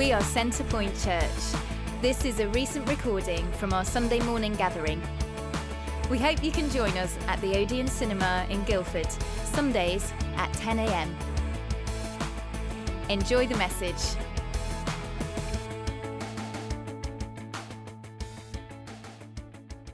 We are Centrepoint Church. This is a recent recording from our Sunday morning gathering. We hope you can join us at the Odeon Cinema in Guildford, Sundays at 10am. Enjoy the message.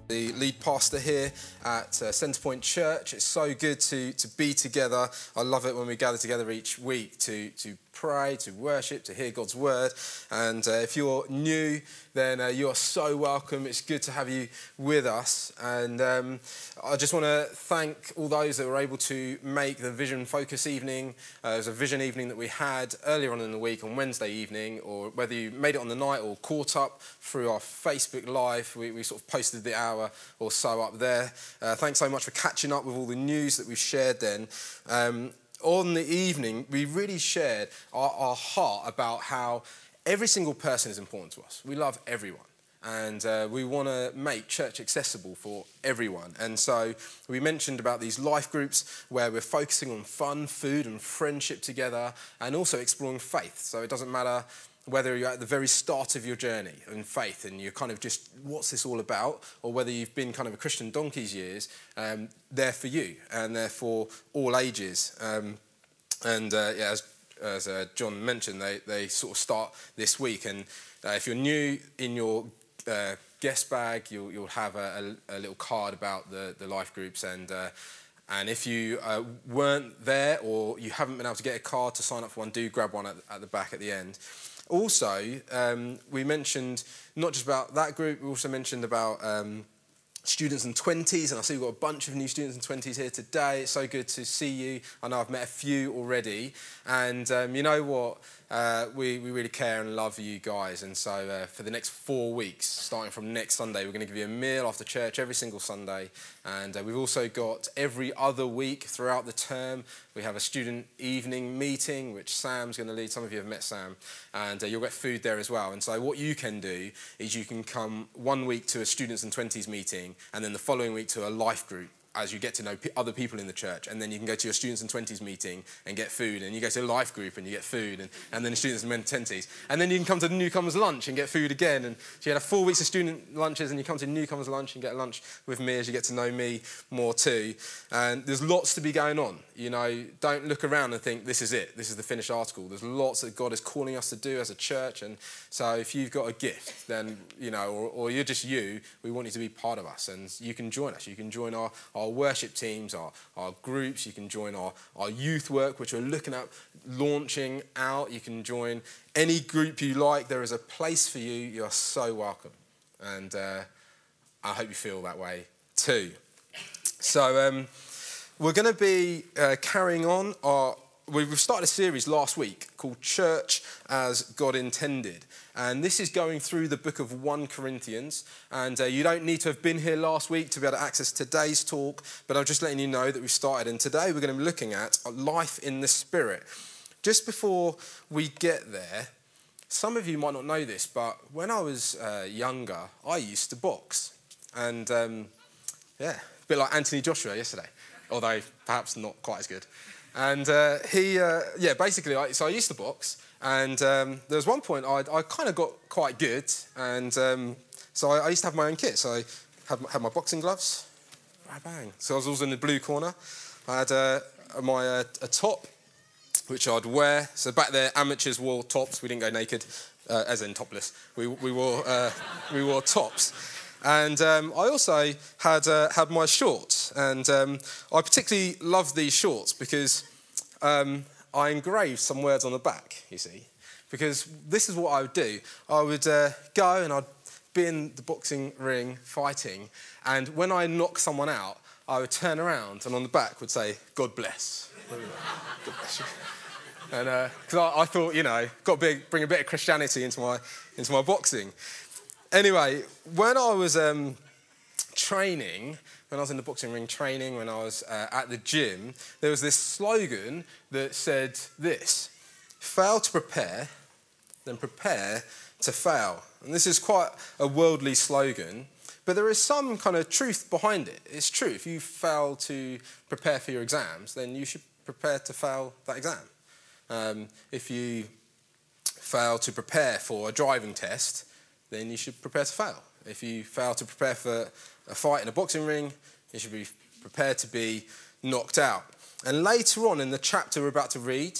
the lead pastor here at uh, Centrepoint Church. It's so good to, to be together. I love it when we gather together each week to, to pray, to worship, to hear God's word. And uh, if you're new, then uh, you are so welcome. It's good to have you with us. And um, I just want to thank all those that were able to make the Vision Focus evening. Uh, it was a vision evening that we had earlier on in the week on Wednesday evening, or whether you made it on the night or caught up through our Facebook Live. We, we sort of posted the hour or so up there. Uh, thanks so much for catching up with all the news that we've shared then. Um, on the evening, we really shared our, our heart about how every single person is important to us. We love everyone and uh, we want to make church accessible for everyone. And so we mentioned about these life groups where we're focusing on fun, food, and friendship together, and also exploring faith. So it doesn't matter whether you're at the very start of your journey in faith and you're kind of just, what's this all about? Or whether you've been kind of a Christian donkey's years, um, they're for you and they're for all ages. Um, and uh, yeah, as, as uh, John mentioned, they, they sort of start this week. And uh, if you're new in your uh, guest bag, you'll, you'll have a, a, a, little card about the, the life groups. And, uh, and if you uh, weren't there or you haven't been able to get a card to sign up for one, do grab one at, at the back at the end. Also, um, we mentioned not just about that group, we also mentioned about um, students in 20s, and I see we've got a bunch of new students in 20s here today. It's so good to see you. I know I've met a few already, and um, you know what? Uh, we, we really care and love you guys. And so uh, for the next four weeks, starting from next Sunday, we're going to give you a meal after church every single Sunday. And uh, we've also got every other week throughout the term, we have a student evening meeting, which Sam's going to lead. Some of you have met Sam. And uh, you'll get food there as well. And so what you can do is you can come one week to a students and 20s meeting, and then the following week to a life group as you get to know other people in the church. And then you can go to your students and 20s meeting and get food. And you go to a life group and you get food. And, and then the students and 20s. And then you can come to the newcomers lunch and get food again. And so you have four weeks of student lunches and you come to newcomers lunch and get lunch with me as you get to know me more too. And there's lots to be going on. You know, don't look around and think this is it. This is the finished article. There's lots that God is calling us to do as a church. And so if you've got a gift, then, you know, or, or you're just you, we want you to be part of us. And you can join us. You can join our, our our worship teams, our, our groups. You can join our, our youth work, which we're looking at launching out. You can join any group you like. There is a place for you. You are so welcome. And uh, I hope you feel that way too. So, um, we're going to be uh, carrying on our we've started a series last week called Church as God Intended. And this is going through the book of 1 Corinthians. And uh, you don't need to have been here last week to be able to access today's talk, but I'm just letting you know that we've started. And today we're going to be looking at life in the Spirit. Just before we get there, some of you might not know this, but when I was uh, younger, I used to box. And um, yeah, a bit like Anthony Joshua yesterday, although perhaps not quite as good. And uh, he, uh, yeah, basically, I, so I used to box, and um, there was one point I, I kind of got quite good, and um, so I, I, used to have my own kit. So I had, had my boxing gloves, bang. So I was always in the blue corner. I had uh, my uh, a top, which I'd wear. So back there, amateurs wore tops. We didn't go naked, uh, as in topless. We, we wore uh, we wore tops. And um, I also had, uh, had my shorts. And um, I particularly love these shorts because um, I engraved some words on the back, you see. Because this is what I would do. I would uh, go and I'd be in the boxing ring fighting. And when I knock someone out, I would turn around and on the back would say, God bless. God bless. And because uh, I, I, thought, you know, got to bring a bit of Christianity into my, into my boxing. Anyway, when I was um, training, when I was in the boxing ring training, when I was uh, at the gym, there was this slogan that said this fail to prepare, then prepare to fail. And this is quite a worldly slogan, but there is some kind of truth behind it. It's true. If you fail to prepare for your exams, then you should prepare to fail that exam. Um, if you fail to prepare for a driving test, then you should prepare to fail. If you fail to prepare for a fight in a boxing ring, you should be prepared to be knocked out. And later on in the chapter we're about to read,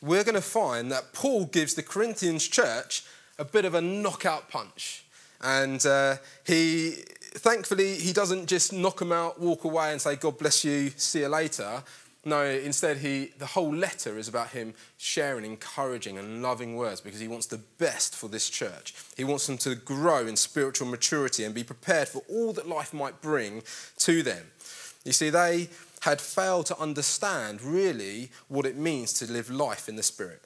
we're going to find that Paul gives the Corinthians church a bit of a knockout punch. And uh, he, thankfully, he doesn't just knock them out, walk away, and say, God bless you, see you later. No, instead, he, the whole letter is about him sharing encouraging and loving words because he wants the best for this church. He wants them to grow in spiritual maturity and be prepared for all that life might bring to them. You see, they had failed to understand really what it means to live life in the Spirit.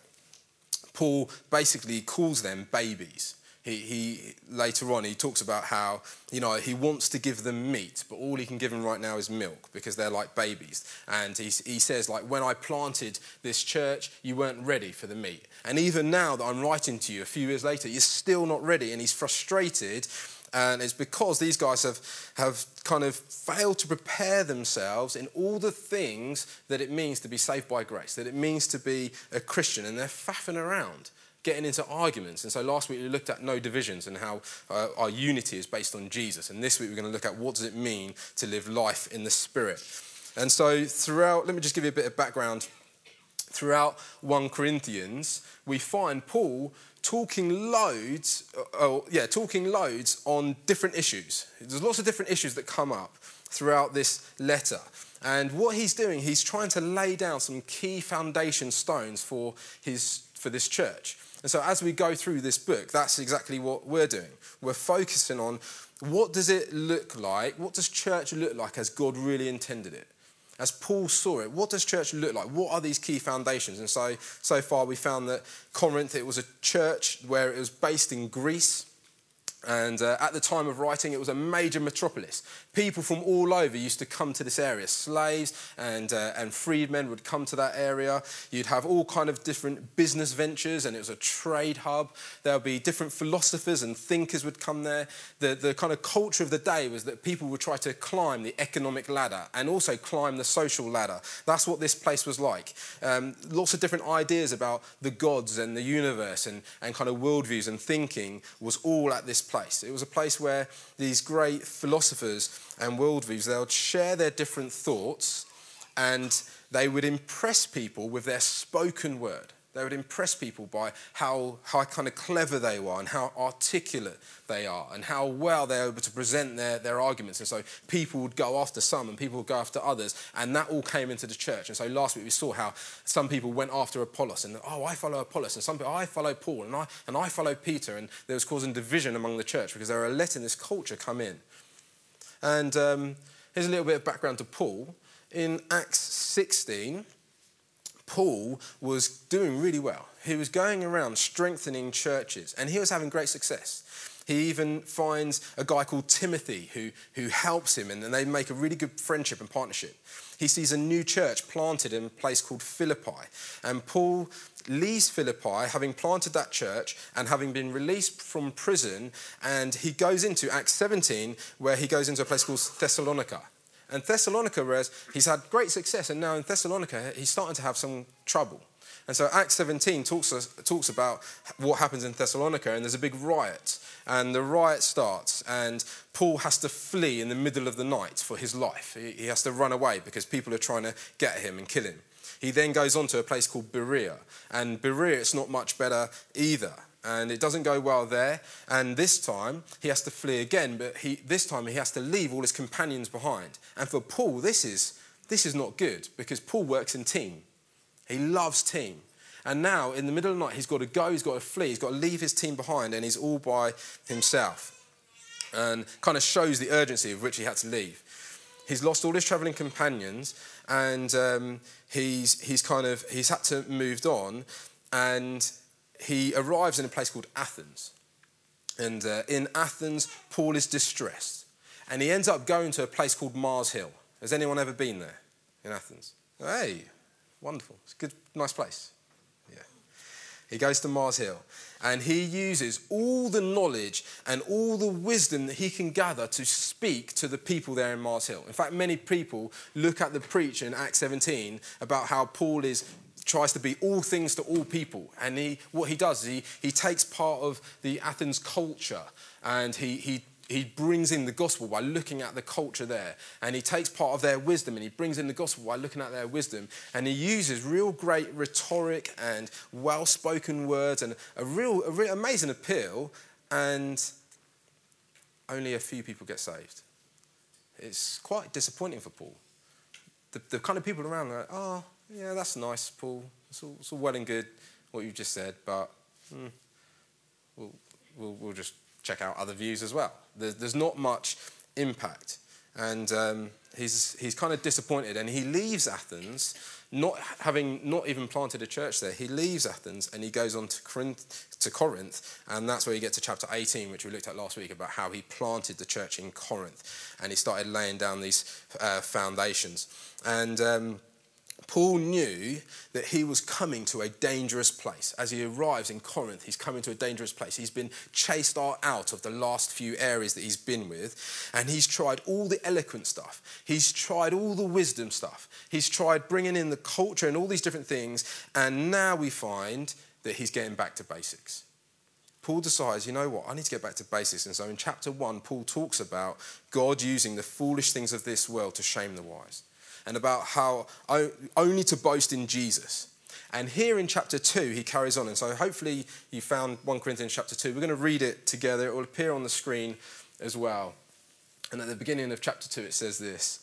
Paul basically calls them babies he, he later on he talks about how you know he wants to give them meat but all he can give them right now is milk because they're like babies. And he, he says like when i planted this church you weren't ready for the meat. And even now that i'm writing to you a few years later you're still not ready. And he's frustrated and it's because these guys have, have kind of failed to prepare themselves in all the things that it means to be saved by grace, that it means to be a Christian, and they're faffing around getting into arguments. And so last week we looked at no divisions and how uh, our unity is based on Jesus. And this week we're going to look at what does it mean to live life in the Spirit. And so throughout, let me just give you a bit of background. Throughout 1 Corinthians, we find Paul talking loads, uh, oh, yeah, talking loads on different issues. There's lots of different issues that come up throughout this letter. And what he's doing, he's trying to lay down some key foundation stones for, his, for this church. And so as we go through this book, that's exactly what we're doing. We're focusing on what does it look like? What does church look like as God really intended it? As Paul saw it, what does church look like? What are these key foundations? And so, so far we found that Corinth, it was a church where it was based in Greece. And uh, at the time of writing, it was a major metropolis. People from all over used to come to this area. Slaves and, uh, and freedmen would come to that area. You'd have all kind of different business ventures, and it was a trade hub. There would be different philosophers and thinkers would come there. The, the kind of culture of the day was that people would try to climb the economic ladder and also climb the social ladder. That's what this place was like. Um, lots of different ideas about the gods and the universe and, and kind of worldviews and thinking was all at this place place. It was a place where these great philosophers and worldviews, they would share their different thoughts and they would impress people with their spoken word. They would impress people by how, how kind of clever they were and how articulate they are and how well they're able to present their, their arguments. And so people would go after some and people would go after others. And that all came into the church. And so last week we saw how some people went after Apollos and, oh, I follow Apollos. And some people, I follow Paul and I, and I follow Peter. And there was causing division among the church because they were letting this culture come in. And um, here's a little bit of background to Paul. In Acts 16, Paul was doing really well. He was going around strengthening churches and he was having great success. He even finds a guy called Timothy who, who helps him and they make a really good friendship and partnership. He sees a new church planted in a place called Philippi. And Paul leaves Philippi, having planted that church and having been released from prison, and he goes into Acts 17, where he goes into a place called Thessalonica. And Thessalonica, whereas he's had great success, and now in Thessalonica, he's starting to have some trouble. And so Acts 17 talks, talks about what happens in Thessalonica, and there's a big riot. And the riot starts, and Paul has to flee in the middle of the night for his life. He, he has to run away because people are trying to get him and kill him. He then goes on to a place called Berea, and Berea, it's not much better either and it doesn't go well there. And this time he has to flee again, but he, this time he has to leave all his companions behind. And for Paul, this is, this is not good because Paul works in team. He loves team. And now, in the middle of the night, he's got to go, he's got to flee, he's got to leave his team behind, and he's all by himself. And kind of shows the urgency of which he had to leave. He's lost all his traveling companions, and um, he's, he's kind of he's had to move on. And he arrives in a place called Athens. And uh, in Athens, Paul is distressed. And he ends up going to a place called Mars Hill. Has anyone ever been there in Athens? Hey, wonderful. It's a good, nice place. Yeah. He goes to Mars Hill and he uses all the knowledge and all the wisdom that he can gather to speak to the people there in Mars Hill. In fact, many people look at the preach in Acts 17 about how Paul is tries to be all things to all people. And he, what he does is he, he takes part of the Athens culture and he, he he brings in the gospel by looking at the culture there. And he takes part of their wisdom and he brings in the gospel by looking at their wisdom. And he uses real great rhetoric and well spoken words and a real, a real amazing appeal. And only a few people get saved. It's quite disappointing for Paul. The, the kind of people around are like, oh, yeah, that's nice, Paul. It's all, it's all well and good what you've just said, but hmm, we'll, we'll, we'll just check out other views as well. There's, there's not much impact. And um, he's, he's kind of disappointed and he leaves Athens, not having not even planted a church there. He leaves Athens and he goes on to Corinth, to Corinth, and that's where you get to chapter 18, which we looked at last week about how he planted the church in Corinth and he started laying down these uh, foundations. And um, Paul knew that he was coming to a dangerous place. As he arrives in Corinth, he's coming to a dangerous place. He's been chased out of the last few areas that he's been with, and he's tried all the eloquent stuff. He's tried all the wisdom stuff. He's tried bringing in the culture and all these different things, and now we find that he's getting back to basics. Paul decides, you know what, I need to get back to basics. And so in chapter one, Paul talks about God using the foolish things of this world to shame the wise and about how only to boast in Jesus. And here in chapter 2, he carries on. And so hopefully you found 1 Corinthians chapter 2. We're going to read it together. It will appear on the screen as well. And at the beginning of chapter 2, it says this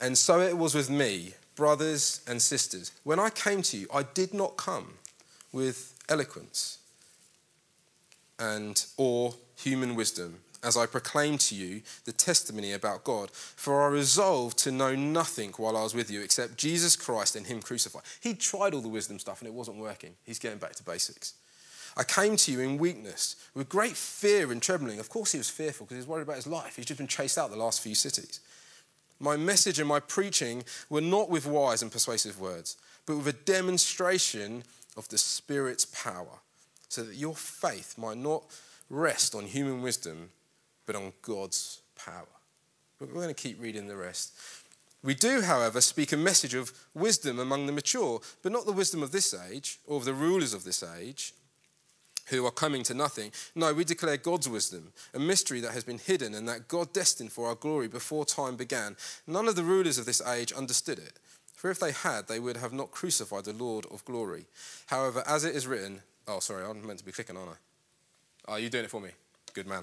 And so it was with me, brothers and sisters. When I came to you, I did not come with eloquence and or human wisdom as I proclaim to you the testimony about God. For I resolved to know nothing while I was with you except Jesus Christ and Him crucified. He tried all the wisdom stuff and it wasn't working. He's getting back to basics. I came to you in weakness, with great fear and trembling. Of course, he was fearful because he was worried about his life. He's just been chased out the last few cities. My message and my preaching were not with wise and persuasive words, but with a demonstration of the Spirit's power, so that your faith might not rest on human wisdom but on God's power. We're going to keep reading the rest. We do, however, speak a message of wisdom among the mature, but not the wisdom of this age or of the rulers of this age who are coming to nothing. No, we declare God's wisdom, a mystery that has been hidden and that God destined for our glory before time began. None of the rulers of this age understood it. For if they had, they would have not crucified the Lord of glory. However, as it is written, oh, sorry, I'm meant to be clicking, aren't I? Are you doing it for me? Good man.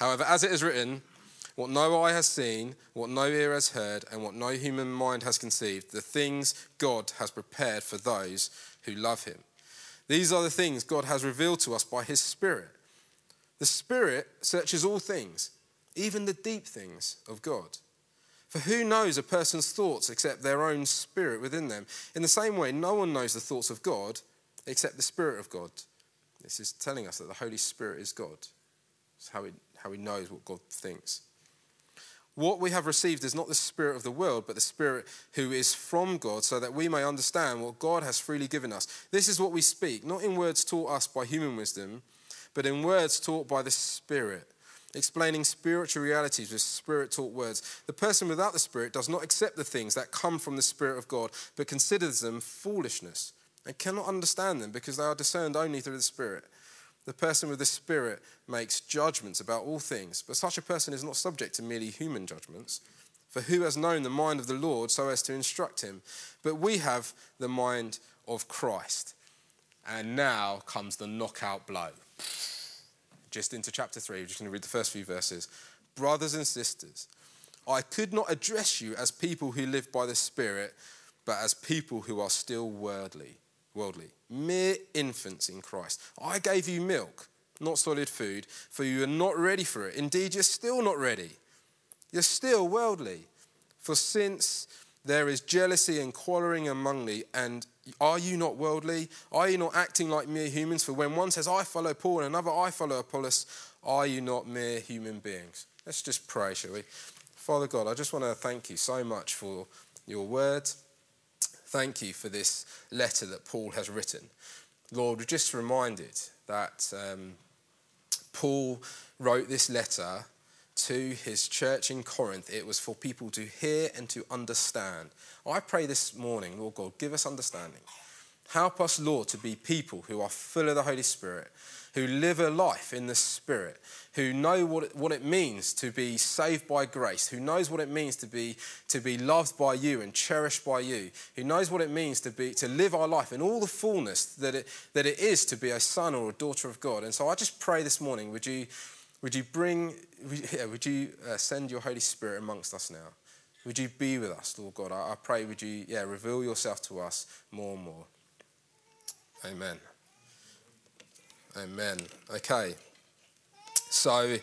However, as it is written, what no eye has seen, what no ear has heard, and what no human mind has conceived, the things God has prepared for those who love him. These are the things God has revealed to us by his Spirit. The Spirit searches all things, even the deep things of God. For who knows a person's thoughts except their own spirit within them? In the same way, no one knows the thoughts of God except the Spirit of God. This is telling us that the Holy Spirit is God. It's how how he knows what God thinks. What we have received is not the Spirit of the world, but the Spirit who is from God, so that we may understand what God has freely given us. This is what we speak, not in words taught us by human wisdom, but in words taught by the Spirit, explaining spiritual realities with Spirit taught words. The person without the Spirit does not accept the things that come from the Spirit of God, but considers them foolishness and cannot understand them because they are discerned only through the Spirit. The person with the Spirit makes judgments about all things, but such a person is not subject to merely human judgments. For who has known the mind of the Lord so as to instruct him? But we have the mind of Christ. And now comes the knockout blow. Just into chapter 3, we're just going to read the first few verses. Brothers and sisters, I could not address you as people who live by the Spirit, but as people who are still worldly worldly, mere infants in Christ. I gave you milk, not solid food, for you are not ready for it. Indeed, you're still not ready. You're still worldly. For since there is jealousy and quarreling among you, and are you not worldly? Are you not acting like mere humans? For when one says, I follow Paul, and another, I follow Apollos, are you not mere human beings? Let's just pray, shall we? Father God, I just want to thank you so much for your word. Thank you for this letter that Paul has written. Lord, we're just reminded that um, Paul wrote this letter to his church in Corinth. It was for people to hear and to understand. I pray this morning, Lord God, give us understanding. Help us, Lord, to be people who are full of the Holy Spirit, who live a life in the Spirit, who know what it, what it means to be saved by grace, who knows what it means to be, to be loved by you and cherished by you, who knows what it means to, be, to live our life in all the fullness that it, that it is to be a son or a daughter of God. And so I just pray this morning, would you, would you bring, would you uh, send your Holy Spirit amongst us now? Would you be with us, Lord God? I pray, would you, yeah, reveal yourself to us more and more. Amen. Amen. Okay. So,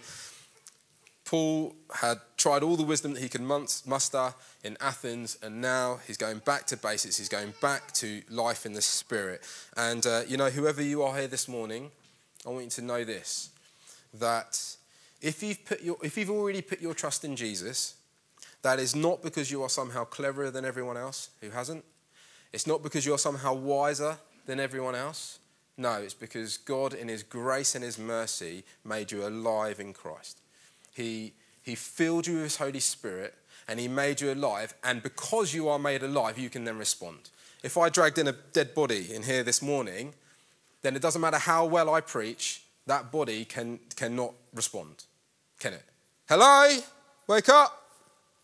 Paul had tried all the wisdom that he could muster in Athens, and now he's going back to basics. He's going back to life in the Spirit. And, uh, you know, whoever you are here this morning, I want you to know this that if you've, put your, if you've already put your trust in Jesus, that is not because you are somehow cleverer than everyone else who hasn't. It's not because you're somehow wiser than everyone else? No, it's because God, in His grace and His mercy, made you alive in Christ. He, he filled you with His Holy Spirit and He made you alive. And because you are made alive, you can then respond. If I dragged in a dead body in here this morning, then it doesn't matter how well I preach, that body can, cannot respond. Can it? Hello? Wake up?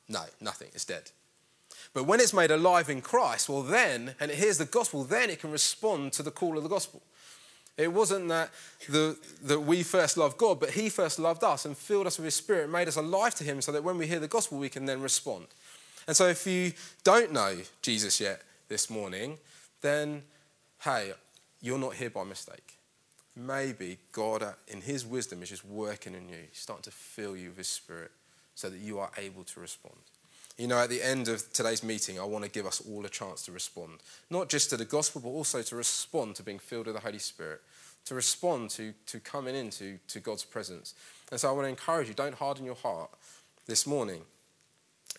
No, nothing. It's dead. But when it's made alive in Christ, well, then, and it hears the gospel, then it can respond to the call of the gospel. It wasn't that, the, that we first loved God, but He first loved us and filled us with His Spirit, made us alive to Him so that when we hear the gospel, we can then respond. And so if you don't know Jesus yet this morning, then hey, you're not here by mistake. Maybe God, in His wisdom, is just working in you, starting to fill you with His Spirit so that you are able to respond. You know, at the end of today's meeting, I want to give us all a chance to respond, not just to the gospel, but also to respond to being filled with the Holy Spirit, to respond to, to coming into to God's presence. And so I want to encourage you don't harden your heart this morning.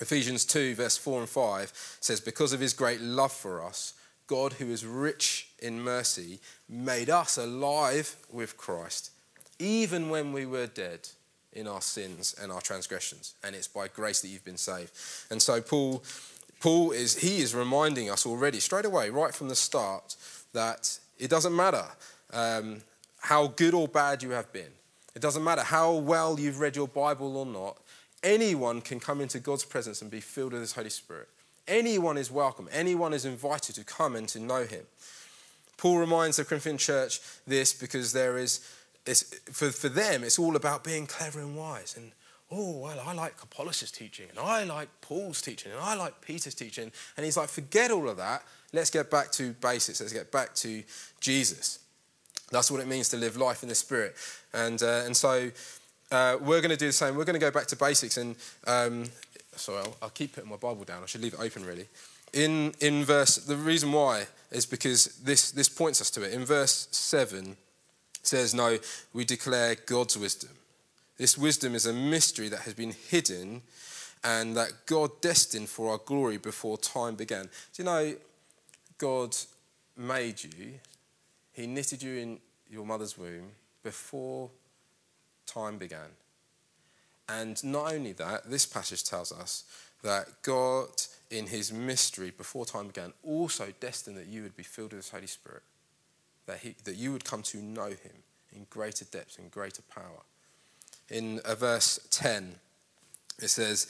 Ephesians 2, verse 4 and 5 says, Because of his great love for us, God, who is rich in mercy, made us alive with Christ, even when we were dead in our sins and our transgressions. And it's by grace that you've been saved. And so Paul, Paul is he is reminding us already, straight away, right from the start, that it doesn't matter um, how good or bad you have been. It doesn't matter how well you've read your Bible or not. Anyone can come into God's presence and be filled with His Holy Spirit. Anyone is welcome. Anyone is invited to come and to know Him. Paul reminds the Corinthian church this because there is it's, for, for them, it's all about being clever and wise. And, oh, well, I like Apollos' teaching, and I like Paul's teaching, and I like Peter's teaching. And he's like, forget all of that. Let's get back to basics. Let's get back to Jesus. That's what it means to live life in the Spirit. And, uh, and so uh, we're going to do the same. We're going to go back to basics. And um, sorry, I'll, I'll keep putting my Bible down. I should leave it open, really. In, in verse, the reason why is because this, this points us to it. In verse 7, says, No, we declare God's wisdom. This wisdom is a mystery that has been hidden and that God destined for our glory before time began. Do you know, God made you, He knitted you in your mother's womb before time began. And not only that, this passage tells us that God, in His mystery before time began, also destined that you would be filled with His Holy Spirit that, he, that you would come to know him in greater depth and greater power. In uh, verse 10, it says,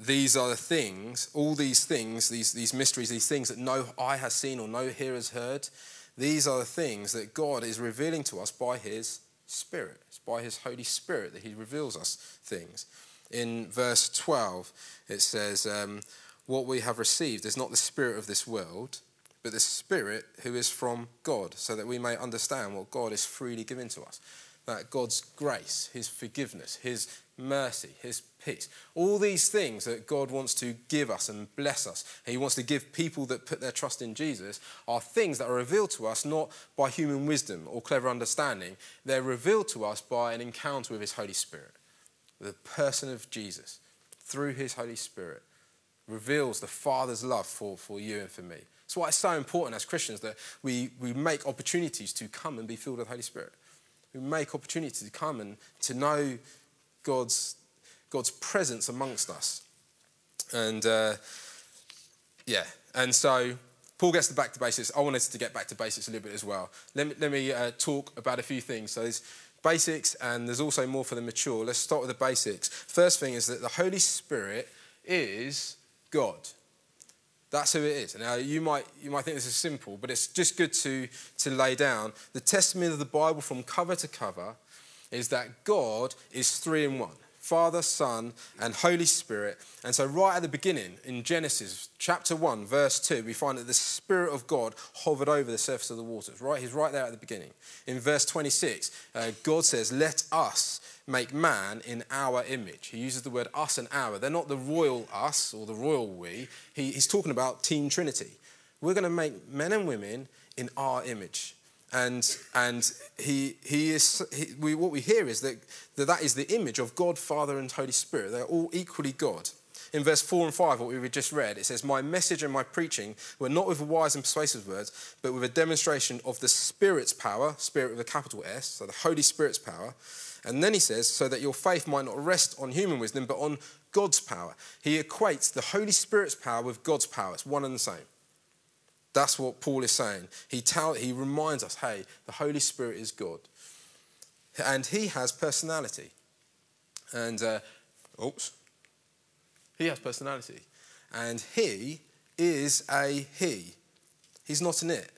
These are the things, all these things, these, these mysteries, these things that no eye has seen or no ear has heard, these are the things that God is revealing to us by his Spirit. It's by his Holy Spirit that he reveals us things. In verse 12, it says, um, What we have received is not the Spirit of this world but the Spirit who is from God, so that we may understand what God is freely giving to us. That God's grace, His forgiveness, His mercy, His peace, all these things that God wants to give us and bless us, He wants to give people that put their trust in Jesus, are things that are revealed to us not by human wisdom or clever understanding. They're revealed to us by an encounter with His Holy Spirit. The person of Jesus, through His Holy Spirit, reveals the Father's love for, for you and for me. That's why it's so important as Christians that we, we make opportunities to come and be filled with the Holy Spirit. We make opportunities to come and to know God's, God's presence amongst us. And uh, yeah, and so Paul gets to back to basics. I wanted to get back to basics a little bit as well. Let me, let me uh, talk about a few things. So there's basics, and there's also more for the mature. Let's start with the basics. First thing is that the Holy Spirit is God. That's who it is. Now, you might, you might think this is simple, but it's just good to, to lay down. The testimony of the Bible from cover to cover is that God is three in one. Father, Son, and Holy Spirit. And so, right at the beginning, in Genesis chapter 1, verse 2, we find that the Spirit of God hovered over the surface of the waters, right? He's right there at the beginning. In verse 26, uh, God says, Let us make man in our image. He uses the word us and our. They're not the royal us or the royal we. He, he's talking about Team Trinity. We're going to make men and women in our image and and he he is he, we, what we hear is that, that that is the image of God Father and Holy Spirit. They're all equally God. In verse 4 and 5 what we just read it says my message and my preaching were not with wise and persuasive words but with a demonstration of the Spirit's power Spirit with a capital S so the Holy Spirit's power. And then he says so that your faith might not rest on human wisdom but on God's power. He equates the Holy Spirit's power with God's power. It's one and the same that's what Paul is saying. He, tell, he reminds us hey, the Holy Spirit is God. And he has personality. And, uh, oops, he has personality. And he is a he. He's not an it.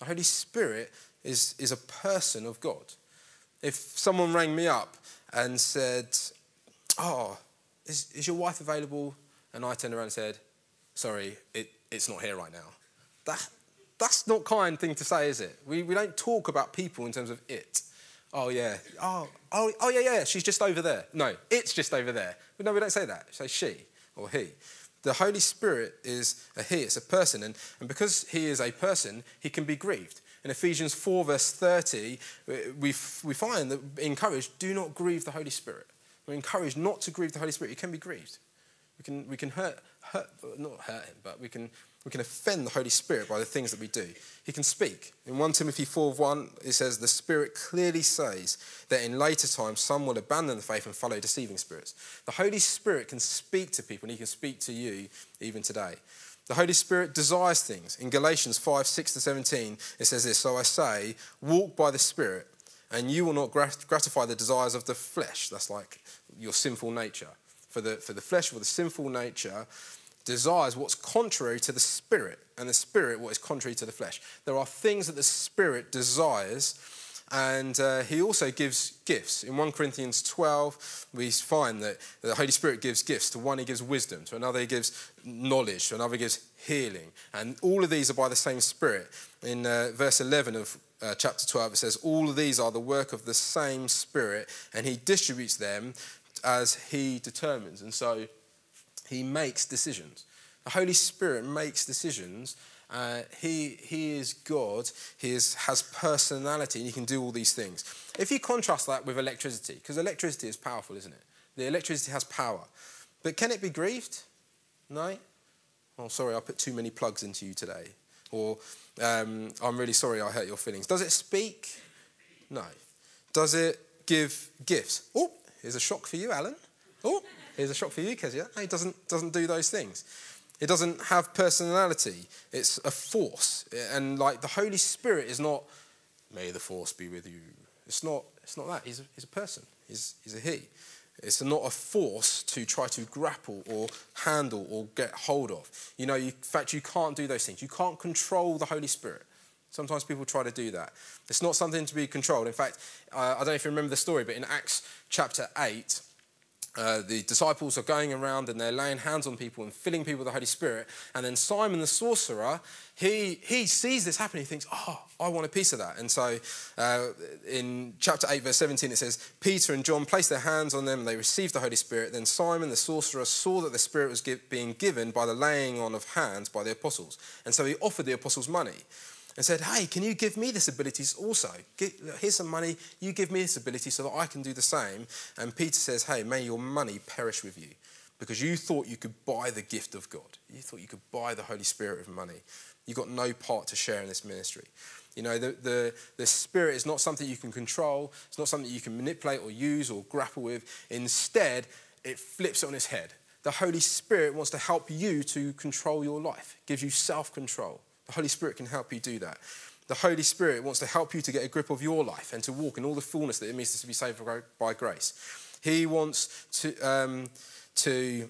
The Holy Spirit is, is a person of God. If someone rang me up and said, Oh, is, is your wife available? And I turned around and said, Sorry, it, it's not here right now. That, that's not kind thing to say, is it? We, we don't talk about people in terms of it. Oh, yeah. Oh, oh, oh, yeah, yeah, she's just over there. No, it's just over there. But no, we don't say that. We say she or he. The Holy Spirit is a he, it's a person. And, and because he is a person, he can be grieved. In Ephesians 4, verse 30, we, we find that encouraged, do not grieve the Holy Spirit. We're encouraged not to grieve the Holy Spirit. You can be grieved. We can, we can hurt, hurt, not hurt him, but we can, we can offend the Holy Spirit by the things that we do. He can speak. In 1 Timothy 4 1, it says, The Spirit clearly says that in later times some will abandon the faith and follow deceiving spirits. The Holy Spirit can speak to people, and He can speak to you even today. The Holy Spirit desires things. In Galatians 5 6 to 17, it says this So I say, walk by the Spirit, and you will not gratify the desires of the flesh. That's like your sinful nature. For the, for the flesh, for the sinful nature, desires what's contrary to the spirit, and the spirit what is contrary to the flesh. There are things that the spirit desires, and uh, he also gives gifts. In 1 Corinthians 12, we find that the Holy Spirit gives gifts. To one, he gives wisdom, to another, he gives knowledge, to another, he gives healing. And all of these are by the same Spirit. In uh, verse 11 of uh, chapter 12, it says, All of these are the work of the same Spirit, and he distributes them as he determines. And so he makes decisions. The Holy Spirit makes decisions. Uh, he, he is God. He is, has personality, and he can do all these things. If you contrast that with electricity, because electricity is powerful, isn't it? The electricity has power. But can it be grieved? No? Oh, sorry, I put too many plugs into you today. Or um, I'm really sorry I hurt your feelings. Does it speak? No. Does it give gifts? Oh, here's a shock for you, Alan. Oh, Here's a shock for you, Kezia. He doesn't, doesn't do those things. It doesn't have personality. It's a force. And like the Holy Spirit is not, may the force be with you. It's not, it's not that. He's a, he's a person. He's, he's a he. It's not a force to try to grapple or handle or get hold of. You know, you, in fact, you can't do those things. You can't control the Holy Spirit. Sometimes people try to do that. It's not something to be controlled. In fact, uh, I don't know if you remember the story, but in Acts chapter 8, uh, the disciples are going around and they're laying hands on people and filling people with the Holy Spirit. And then Simon the sorcerer, he, he sees this happen. He thinks, oh, I want a piece of that. And so uh, in chapter 8, verse 17, it says, Peter and John placed their hands on them and they received the Holy Spirit. Then Simon the sorcerer saw that the Spirit was give, being given by the laying on of hands by the apostles. And so he offered the apostles money and said, Hey, can you give me this ability also? Here's some money, you give me this ability so that I can do the same. And Peter says, Hey, may your money perish with you because you thought you could buy the gift of God. You thought you could buy the Holy Spirit with money. You got no part to share in this ministry. You know, the, the, the Spirit is not something you can control, it's not something you can manipulate or use or grapple with. Instead, it flips it on its head. The Holy Spirit wants to help you to control your life, gives you self control The Holy Spirit can help you do that. The Holy Spirit wants to help you to get a grip of your life and to walk in all the fullness that it means to be saved by grace. He wants to, um, to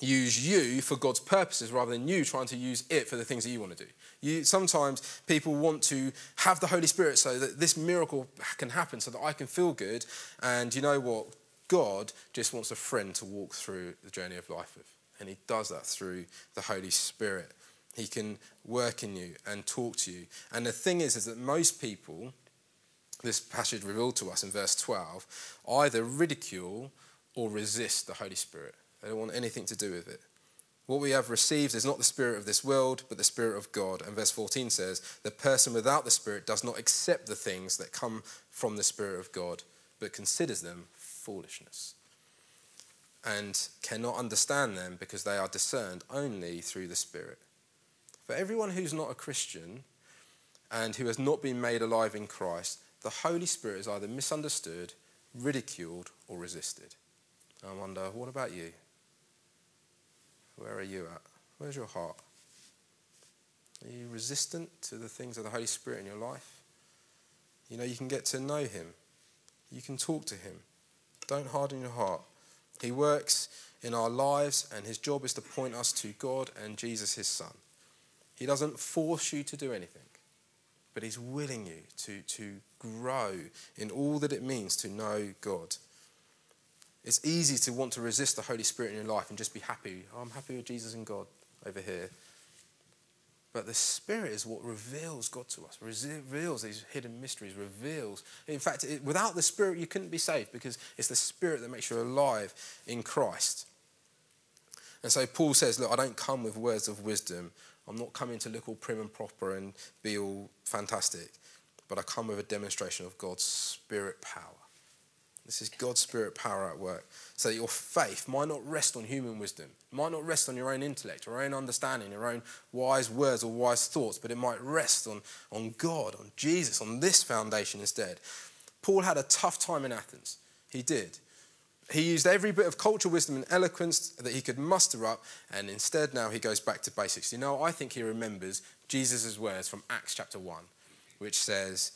use you for God's purposes rather than you trying to use it for the things that you want to do. You, sometimes people want to have the Holy Spirit so that this miracle can happen, so that I can feel good. And you know what? God just wants a friend to walk through the journey of life with. And He does that through the Holy Spirit. He can work in you and talk to you. And the thing is, is that most people, this passage revealed to us in verse 12, either ridicule or resist the Holy Spirit. They don't want anything to do with it. What we have received is not the spirit of this world, but the spirit of God. And verse 14 says, The person without the spirit does not accept the things that come from the spirit of God, but considers them foolishness and cannot understand them because they are discerned only through the spirit. For everyone who's not a Christian and who has not been made alive in Christ, the Holy Spirit is either misunderstood, ridiculed, or resisted. I wonder, what about you? Where are you at? Where's your heart? Are you resistant to the things of the Holy Spirit in your life? You know, you can get to know Him, you can talk to Him. Don't harden your heart. He works in our lives, and His job is to point us to God and Jesus, His Son. He doesn't force you to do anything, but He's willing you to, to grow in all that it means to know God. It's easy to want to resist the Holy Spirit in your life and just be happy. Oh, I'm happy with Jesus and God over here. But the Spirit is what reveals God to us, reveals these hidden mysteries, reveals. In fact, it, without the Spirit, you couldn't be saved because it's the Spirit that makes you alive in Christ. And so Paul says, Look, I don't come with words of wisdom. I'm not coming to look all prim and proper and be all fantastic, but I come with a demonstration of God's Spirit power. This is God's Spirit power at work. So your faith might not rest on human wisdom, might not rest on your own intellect, your own understanding, your own wise words or wise thoughts, but it might rest on, on God, on Jesus, on this foundation instead. Paul had a tough time in Athens. He did. He used every bit of cultural wisdom and eloquence that he could muster up, and instead now he goes back to basics. You know, I think he remembers Jesus' words from Acts chapter 1, which says,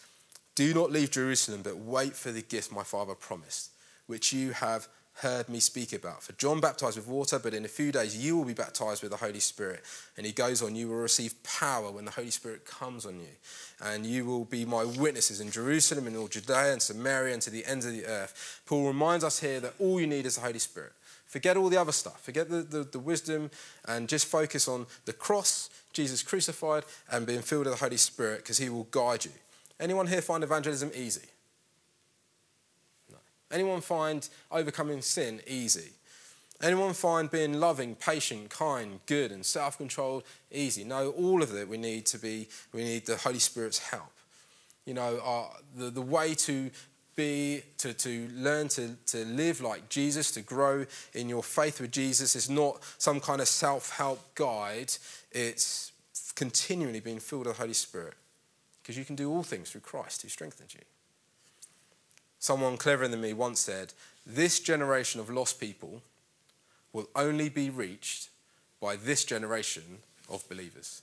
do not leave Jerusalem, but wait for the gift my father promised, which you have heard me speak about. For John baptized with water, but in a few days you will be baptized with the Holy Spirit. And he goes on, you will receive power when the Holy Spirit comes on you. And you will be my witnesses in Jerusalem and all Judea and Samaria and to the ends of the earth. Paul reminds us here that all you need is the Holy Spirit. Forget all the other stuff. Forget the, the, the wisdom and just focus on the cross, Jesus crucified, and being filled with the Holy Spirit because he will guide you. Anyone here find evangelism easy? Anyone find overcoming sin easy? Anyone find being loving, patient, kind, good, and self controlled easy? No, all of it we need to be, we need the Holy Spirit's help. You know, our, the, the way to be, to, to learn to, to live like Jesus, to grow in your faith with Jesus is not some kind of self help guide, it's continually being filled with the Holy Spirit because you can do all things through Christ who strengthens you. Someone cleverer than me once said, This generation of lost people will only be reached by this generation of believers.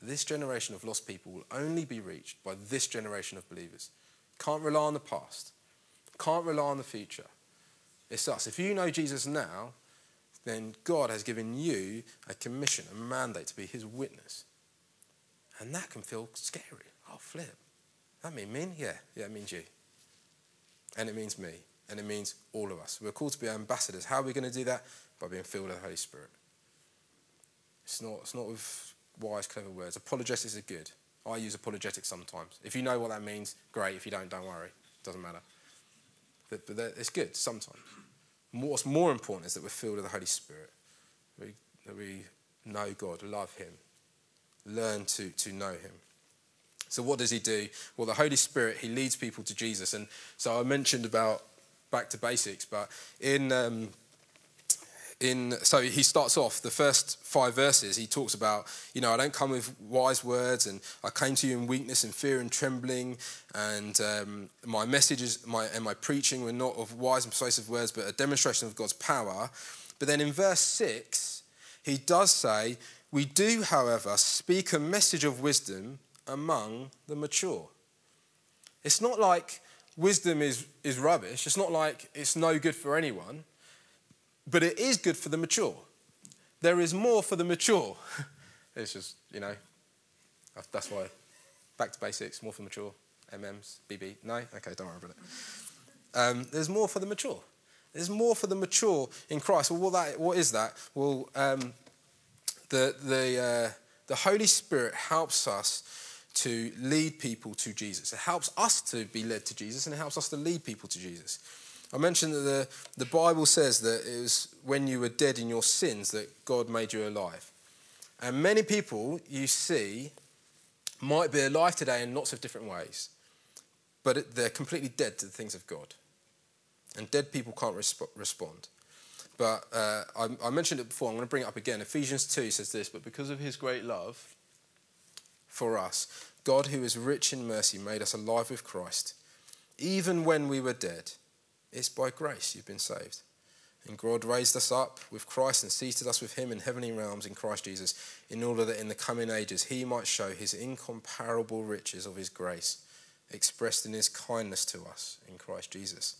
This generation of lost people will only be reached by this generation of believers. Can't rely on the past, can't rely on the future. It's us. If you know Jesus now, then God has given you a commission, a mandate to be his witness. And that can feel scary. Oh, flip. That mean me? Yeah, yeah, it means you. And it means me. And it means all of us. We're called to be ambassadors. How are we going to do that? By being filled with the Holy Spirit. It's not, it's not with wise, clever words. Apologetics are good. I use apologetics sometimes. If you know what that means, great. If you don't, don't worry. It doesn't matter. But, it's good sometimes. What's more important is that we're filled with the Holy Spirit. We, that we know God, love Him, learn to, to know him. So, what does he do? Well, the Holy Spirit, he leads people to Jesus. And so I mentioned about back to basics, but in. Um, in, so he starts off the first five verses he talks about you know i don't come with wise words and i came to you in weakness and fear and trembling and um, my messages my, and my preaching were not of wise and persuasive words but a demonstration of god's power but then in verse 6 he does say We do, however, speak a message of wisdom among the mature. It's not like wisdom is, is rubbish, it's not like it's no good for anyone, but it is good for the mature. There is more for the mature. it's just, you know, that's why. Back to basics, more for mature. MMs, BB. No? Okay, don't worry about it. Um, there's more for the mature. There's more for the mature in Christ. Well, what, that, what is that? Well, um, the, the, uh, the Holy Spirit helps us to lead people to Jesus. It helps us to be led to Jesus and it helps us to lead people to Jesus. I mentioned that the, the Bible says that it was when you were dead in your sins that God made you alive. And many people you see might be alive today in lots of different ways, but they're completely dead to the things of God. And dead people can't resp- respond. But uh, I, I mentioned it before, I'm going to bring it up again. Ephesians 2 says this, but because of his great love for us, God, who is rich in mercy, made us alive with Christ. Even when we were dead, it's by grace you've been saved. And God raised us up with Christ and seated us with him in heavenly realms in Christ Jesus, in order that in the coming ages he might show his incomparable riches of his grace, expressed in his kindness to us in Christ Jesus.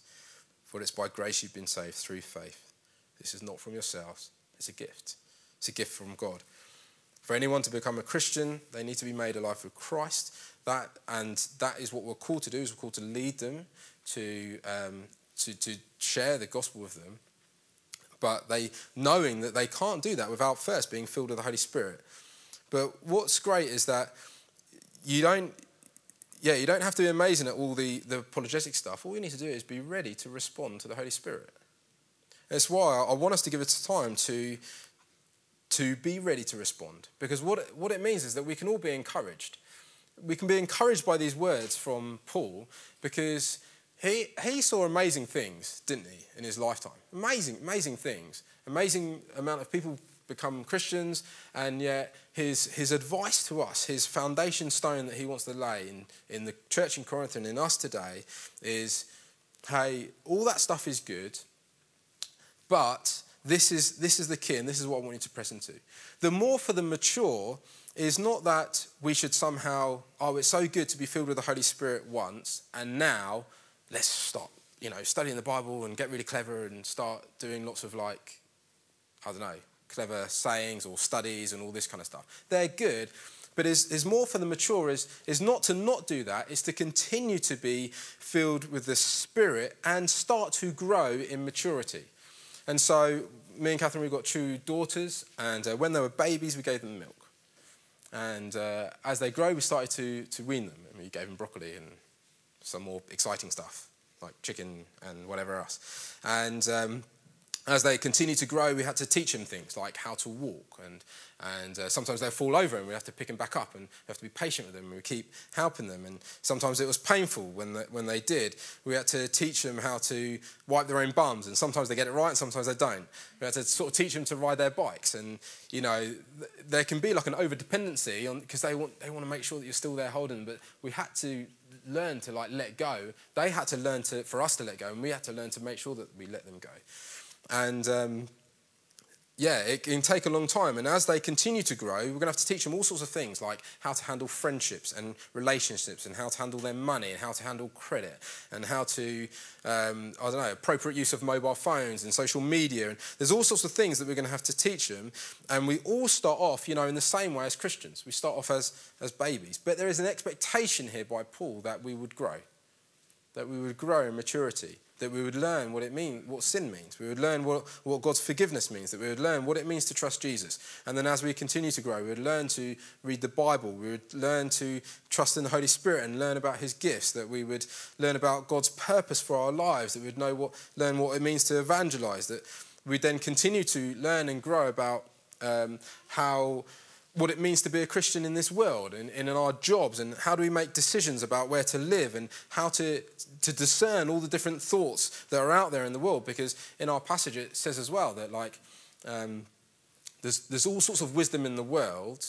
For it's by grace you've been saved through faith. This is not from yourselves, it's a gift. It's a gift from God. For anyone to become a Christian, they need to be made alive with Christ. That, and that is what we're called to do, is we're called to lead them, to, um, to, to share the gospel with them. But they knowing that they can't do that without first being filled with the Holy Spirit. But what's great is that you don't yeah, you don't have to be amazing at all the, the apologetic stuff. All you need to do is be ready to respond to the Holy Spirit. That's why I want us to give it time to, to be ready to respond. Because what what it means is that we can all be encouraged. We can be encouraged by these words from Paul because he, he saw amazing things, didn't he, in his lifetime? Amazing, amazing things. Amazing amount of people become Christians, and yet his, his advice to us, his foundation stone that he wants to lay in, in the church in Corinth and in us today is hey, all that stuff is good, but this is, this is the key, and this is what I want you to press into. The more for the mature is not that we should somehow, oh, it's so good to be filled with the Holy Spirit once, and now let's stop, you know, studying the Bible and get really clever and start doing lots of like, I don't know, clever sayings or studies and all this kind of stuff. They're good, but is, is more for the mature is, is not to not do that, is to continue to be filled with the Spirit and start to grow in maturity. And so, me and Catherine, we've got two daughters, and uh, when they were babies, we gave them milk. And uh, as they grow, we started to, to wean them, and we gave them broccoli and some more exciting stuff, like chicken and whatever else. And um, as they continue to grow, we had to teach them things like how to walk, and, and uh, sometimes they'll fall over and we have to pick them back up, and we have to be patient with them, and we keep helping them. And sometimes it was painful when, the, when they did. We had to teach them how to wipe their own bums, and sometimes they get it right, and sometimes they don't. We had to sort of teach them to ride their bikes, and you know, th- there can be like an over dependency on because they want, they want to make sure that you're still there holding but we had to learn to like let go. They had to learn to, for us to let go, and we had to learn to make sure that we let them go. And um, yeah, it can take a long time. And as they continue to grow, we're going to have to teach them all sorts of things like how to handle friendships and relationships and how to handle their money and how to handle credit and how to, um, I don't know, appropriate use of mobile phones and social media. And there's all sorts of things that we're going to have to teach them. And we all start off, you know, in the same way as Christians. We start off as, as babies. But there is an expectation here by Paul that we would grow, that we would grow in maturity that we would learn what it means, what sin means. We would learn what, what God's forgiveness means, that we would learn what it means to trust Jesus. And then as we continue to grow, we would learn to read the Bible. We would learn to trust in the Holy Spirit and learn about his gifts, that we would learn about God's purpose for our lives, that we would know what, learn what it means to evangelize, that we'd then continue to learn and grow about um, how what it means to be a Christian in this world and, and, in our jobs, and how do we make decisions about where to live and how to, to discern all the different thoughts that are out there in the world. Because in our passage, it says as well that, like, um, there's, there's all sorts of wisdom in the world,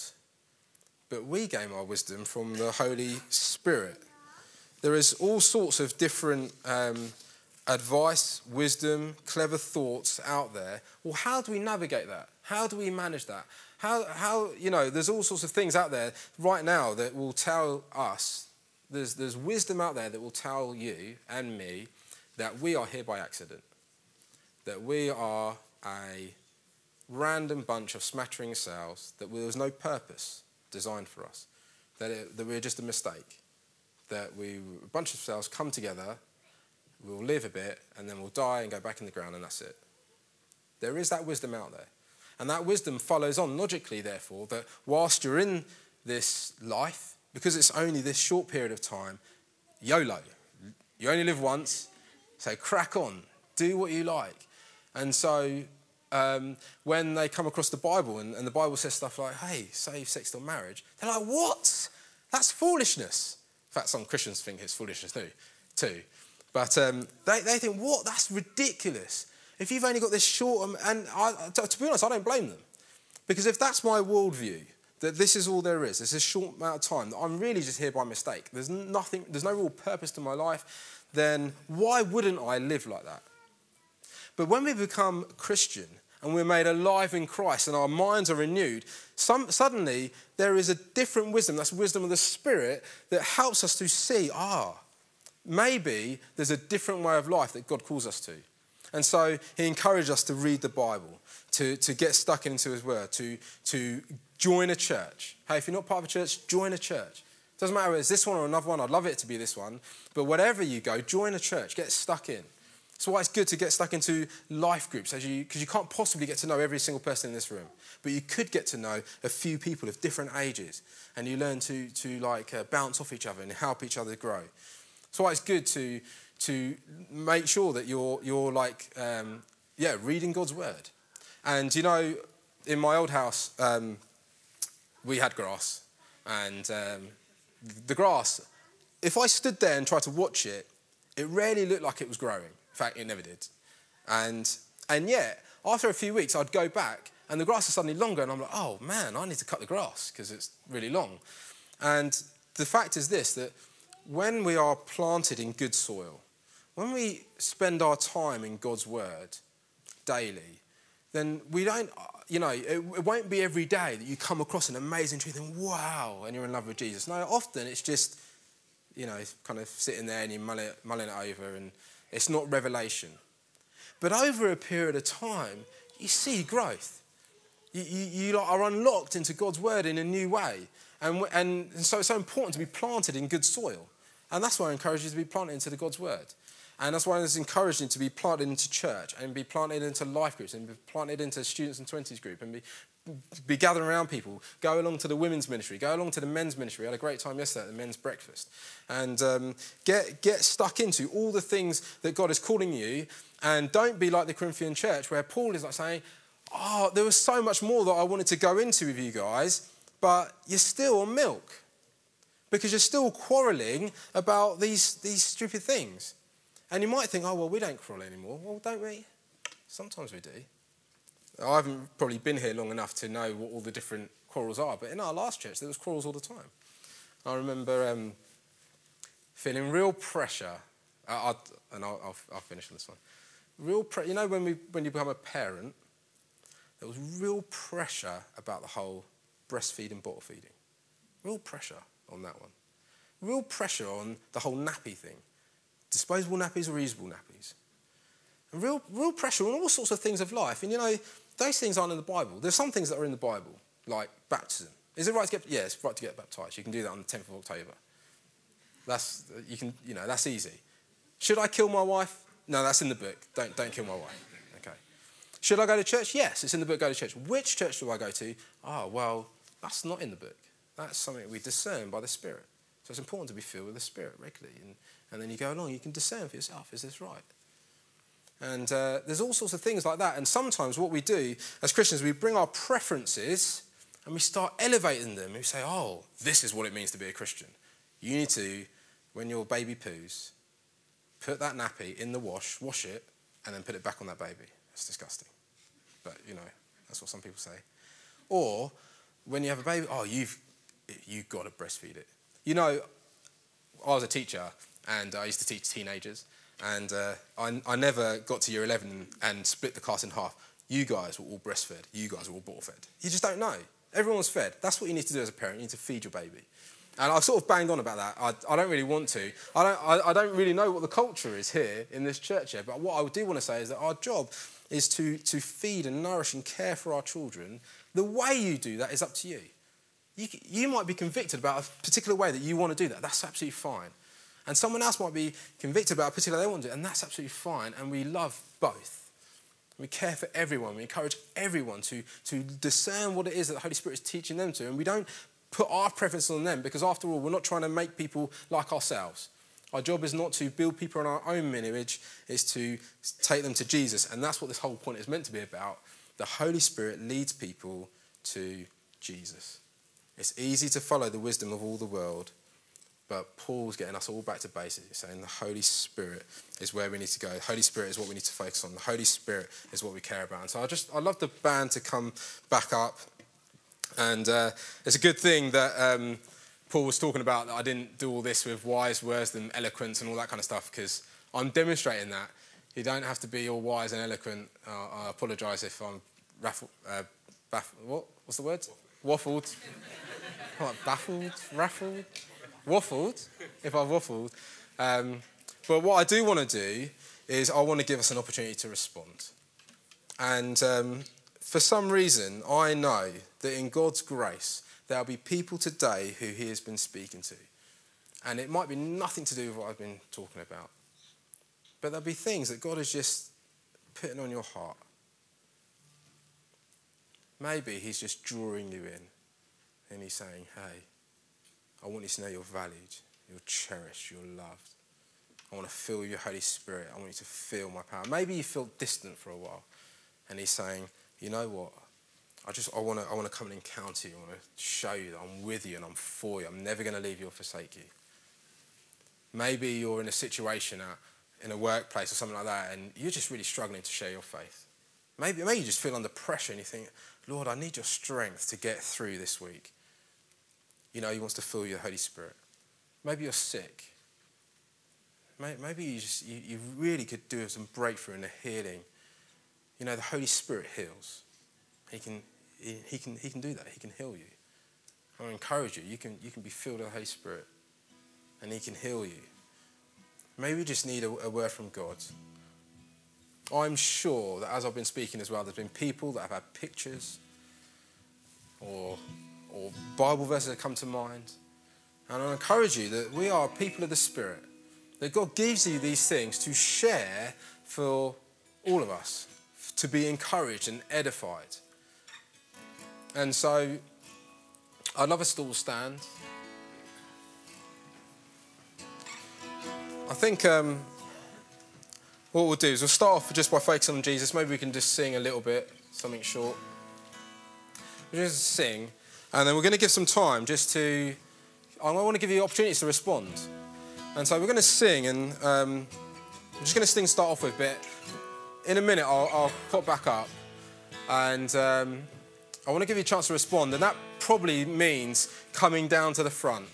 but we gain our wisdom from the Holy Spirit. There is all sorts of different um, advice, wisdom, clever thoughts out there. Well, how do we navigate that? How do we manage that? How, how, you know, there's all sorts of things out there right now that will tell us, there's, there's wisdom out there that will tell you and me that we are here by accident, that we are a random bunch of smattering cells, that there was no purpose designed for us, that, it, that we're just a mistake, that we, a bunch of cells come together, we'll live a bit, and then we'll die and go back in the ground, and that's it. There is that wisdom out there. And that wisdom follows on logically, therefore, that whilst you're in this life, because it's only this short period of time, YOLO. You only live once, so crack on, do what you like. And so um, when they come across the Bible and, and, the Bible says stuff like, hey, save sex till marriage, they're like, what? That's foolishness. In fact, some Christians think it's foolishness too. too. But um, they, they think, what? That's ridiculous. If you've only got this short, um, and I, to, be honest, I don't blame them. Because if that's my worldview, that this is all there is, this is a short amount of time, that I'm really just here by mistake, there's nothing, there's no real purpose to my life, then why wouldn't I live like that? But when we become Christian and we're made alive in Christ and our minds are renewed, some, suddenly there is a different wisdom, that's wisdom of the Spirit, that helps us to see, ah, maybe there's a different way of life that God calls us to. And so he encouraged us to read the Bible, to, to get stuck into his word, to, to join a church. Hey, if you're not part of a church, join a church. Doesn't matter if it's this one or another one, I'd love it to be this one. But whatever you go, join a church, get stuck in. That's why it's good to get stuck into life groups, because you, you can't possibly get to know every single person in this room. But you could get to know a few people of different ages, and you learn to, to like uh, bounce off each other and help each other grow. That's why it's good to to make sure that you're, you're like, um, yeah, reading God's word. And you know, in my old house, um, we had grass. And um, the grass, if I stood there and tried to watch it, it rarely looked like it was growing. In fact, it never did. And, and yet, after a few weeks, I'd go back and the grass is suddenly longer, and I'm like, oh man, I need to cut the grass because it's really long. And the fact is this that when we are planted in good soil, when we spend our time in God's Word daily, then we don't, you know, it, it, won't be every day that you come across an amazing truth and wow, and you're in love with Jesus. No, often it's just, you know, kind of sitting there and you're mulling, mulling it over and it's not revelation. But over a period of time, you see growth. You, you, you are unlocked into God's word in a new way. And, and so it's so important to be planted in good soil. And that's why I encourage you to be planted into the God's word. And that's why it's encouraging to be planted into church and be planted into life groups and be planted into students and 20s group and be, be gathering around people. Go along to the women's ministry. Go along to the men's ministry. I had a great time yesterday at the men's breakfast. And um, get, get stuck into all the things that God is calling you. And don't be like the Corinthian church where Paul is like saying, Oh, there was so much more that I wanted to go into with you guys, but you're still on milk because you're still quarreling about these, these stupid things. And you might think, oh, well, we don't quarrel anymore. Well, don't we? Sometimes we do. I haven't probably been here long enough to know what all the different quarrels are, but in our last church, there was quarrels all the time. I remember um, feeling real pressure, uh, and I'll, I'll, I'll, finish on this one. Real pre- you know, when, we, when you become a parent, there was real pressure about the whole breastfeeding, bottle feeding. Real pressure on that one. Real pressure on the whole nappy thing disposable nappies or reusable nappies. And real, real pressure on all sorts of things of life. And you know, those things aren't in the Bible. There's some things that are in the Bible, like baptism. Is it right to get? Yeah, it's right to get baptized. You can do that on the 10th of October. That's you can, you know, that's easy. Should I kill my wife? No, that's in the book. Don't don't kill my wife. Okay. Should I go to church? Yes, it's in the book. Go to church. Which church do I go to? Oh, well, that's not in the book. That's something we discern by the Spirit. So it's important to be filled with the Spirit regularly. And and then you go along, you can discern for yourself is this right? And uh, there's all sorts of things like that. And sometimes what we do as Christians, we bring our preferences and we start elevating them. We say, oh, this is what it means to be a Christian. You need to, when your baby poos, put that nappy in the wash, wash it, and then put it back on that baby. It's disgusting. But, you know, that's what some people say. Or when you have a baby, oh, you've, you've got to breastfeed it. You know, I was a teacher and I used to teach teenagers. and uh, I, I never got to year 11 and split the class in half. You guys were all breastfed. You guys were all bottle fed. You just don't know. Everyone's fed. That's what you need to do as a parent. You need to feed your baby. And I've sort of banged on about that. I, I don't really want to. I don't, I, I don't really know what the culture is here in this church here. But what I do want to say is that our job is to, to feed and nourish and care for our children. The way you do that is up to you. you. You might be convicted about a particular way that you want to do that. That's absolutely fine. And someone else might be convicted about a particular they want to do and that's absolutely fine. And we love both. We care for everyone. We encourage everyone to, to discern what it is that the Holy Spirit is teaching them to. And we don't put our preference on them because, after all, we're not trying to make people like ourselves. Our job is not to build people in our own image, it's to take them to Jesus. And that's what this whole point is meant to be about. The Holy Spirit leads people to Jesus. It's easy to follow the wisdom of all the world, but Paul's getting us all back to basics, saying the Holy Spirit is where we need to go. The Holy Spirit is what we need to focus on. The Holy Spirit is what we care about. And so I just, I love the band to come back up. And uh, it's a good thing that um, Paul was talking about that I didn't do all this with wise words and eloquence and all that kind of stuff because I'm demonstrating that. You don't have to be all wise and eloquent. Uh, I apologise if I'm raffled, uh, baff- what? What's the word? Waffled. like baffled, raffled, waffled. If I've waffled. Um, but what I do want to do is I want to give us an opportunity to respond. And um, for some reason, I know that in God's grace, there'll be people today who He has been speaking to. And it might be nothing to do with what I've been talking about. But there'll be things that God is just putting on your heart. Maybe He's just drawing you in and He's saying, Hey, I want you to know you're valued, you're cherished, you're loved. I want to feel your Holy Spirit. I want you to feel my power. Maybe you feel distant for a while. And He's saying, You know what? I just I want to I want to come and encounter you. I want to show you that I'm with you and I'm for you. I'm never going to leave you or forsake you. Maybe you're in a situation at, in a workplace or something like that, and you're just really struggling to share your faith. Maybe maybe you just feel under pressure and you think, Lord, I need your strength to get through this week. You know, He wants to fill you with the Holy Spirit. Maybe you're sick. Maybe you just you, you really could do some breakthrough and a healing. You know, the Holy Spirit heals. He can he, he, can, he can do that. He can heal you. I encourage you. You can, you can be filled with the Holy Spirit and He can heal you. Maybe you just need a, a word from God. I'm sure that as I've been speaking as well, there's been people that have had pictures or, or Bible verses that come to mind. And I encourage you that we are people of the Spirit, that God gives you these things to share for all of us, to be encouraged and edified. And so I'd love us to all stand. I think um, what we'll do is we'll start off just by focusing on Jesus. Maybe we can just sing a little bit, something short. We'll just sing, and then we're going to give some time just to. I want to give you opportunities to respond. And so we're going to sing, and um, I'm just going to sing start off with, but in a minute I'll, I'll pop back up, and um, I want to give you a chance to respond. And that probably means coming down to the front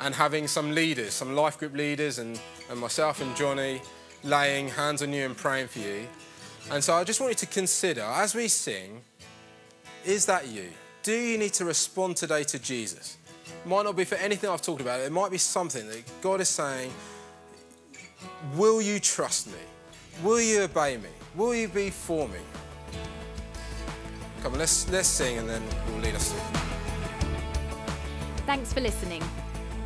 and having some leaders, some life group leaders, and, and myself and Johnny laying hands on you and praying for you. And so I just want you to consider as we sing, is that you? Do you need to respond today to Jesus? Might not be for anything I've talked about, it might be something that God is saying, Will you trust me? Will you obey me? Will you be for me? Come on, let's, let's sing and then we'll lead us through. Thanks for listening.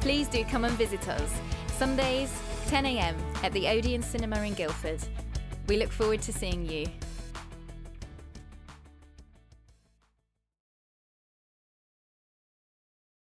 Please do come and visit us. Sundays, 10am at the Odeon Cinema in Guildford. We look forward to seeing you.